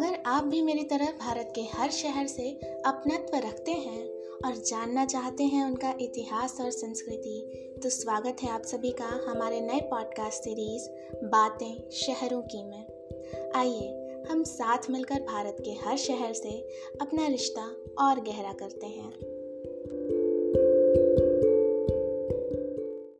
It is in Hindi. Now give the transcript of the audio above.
अगर आप भी मेरी तरह भारत के हर शहर से अपनत्व रखते हैं और जानना चाहते हैं उनका इतिहास और संस्कृति तो स्वागत है आप सभी का हमारे नए पॉडकास्ट सीरीज़ बातें शहरों की में। आइए, हम साथ मिलकर भारत के हर शहर से अपना रिश्ता और गहरा करते हैं।